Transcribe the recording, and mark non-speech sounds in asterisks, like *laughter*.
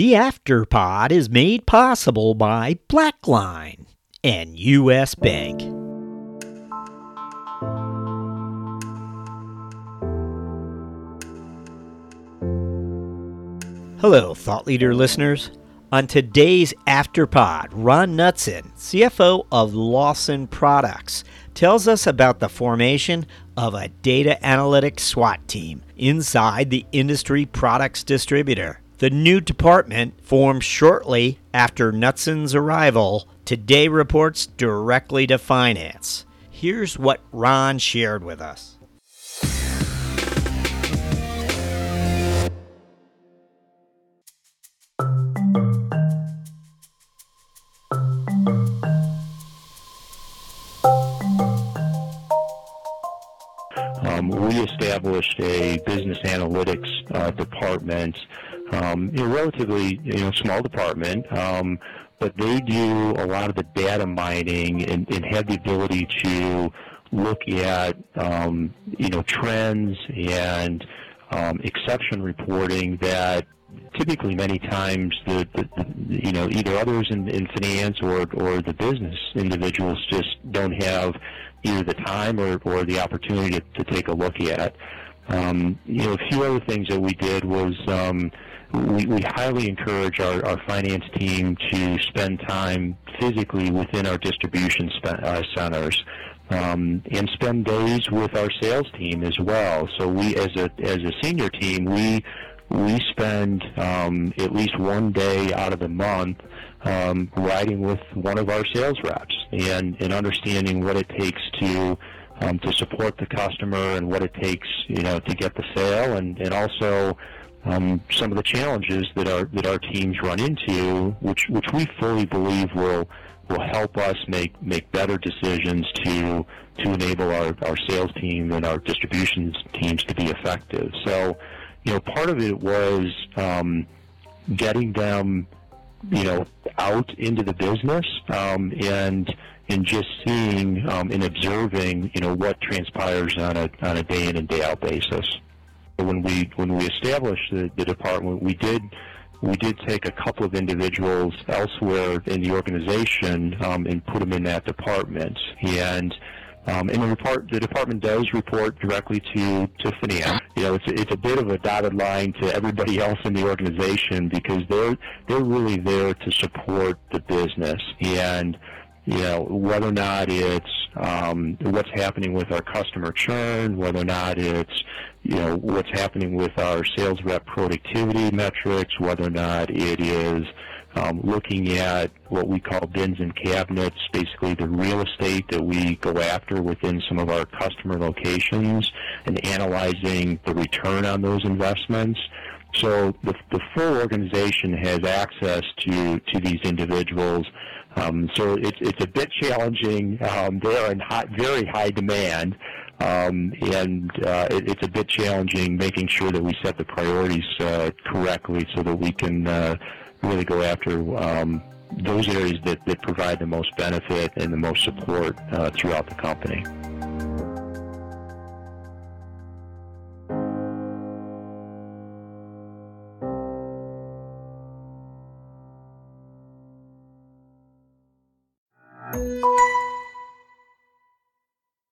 The Afterpod is made possible by Blackline and U.S. Bank. Hello, Thought Leader listeners. On today's Afterpod, Ron Knutson, CFO of Lawson Products, tells us about the formation of a data analytics SWAT team inside the industry products distributor. The new department, formed shortly after Knutson's arrival, today reports directly to finance. Here's what Ron shared with us. Um, we established a business analytics uh, department, um, a relatively you know small department, um, but they do a lot of the data mining and, and have the ability to look at um, you know trends and um, exception reporting that typically many times the, the, the, you know either others in, in finance or or the business individuals just don't have either the time or, or the opportunity to, to take a look at. Um, you know, a few other things that we did was um, we, we highly encourage our, our finance team to spend time physically within our distribution uh, centers. Um, and spend days with our sales team as well. So we, as a as a senior team, we we spend um, at least one day out of the month um, riding with one of our sales reps and, and understanding what it takes to um, to support the customer and what it takes you know to get the sale and, and also um, some of the challenges that our that our teams run into, which which we fully believe will will help us make make better decisions to to enable our, our sales team and our distribution teams to be effective. So, you know, part of it was um, getting them, you know, out into the business um, and and just seeing um, and observing, you know, what transpires on a on a day in and day out basis. When we when we established the, the department, we did we did take a couple of individuals elsewhere in the organization um, and put them in that department. And um, and the, report, the department does report directly to, to finance. You know, it's a, it's a bit of a dotted line to everybody *laughs* else in the organization because they're they're really there to support the business and you know whether or not it's um, what's happening with our customer churn, whether or not it's you know what's happening with our sales rep productivity metrics, whether or not it is um, looking at what we call bins and cabinets, basically the real estate that we go after within some of our customer locations, and analyzing the return on those investments. So the, the full organization has access to, to these individuals. Um, so it's, it's a bit challenging. Um, they're in high, very high demand. Um, and uh, it, it's a bit challenging making sure that we set the priorities uh, correctly so that we can uh, really go after um, those areas that, that provide the most benefit and the most support uh, throughout the company.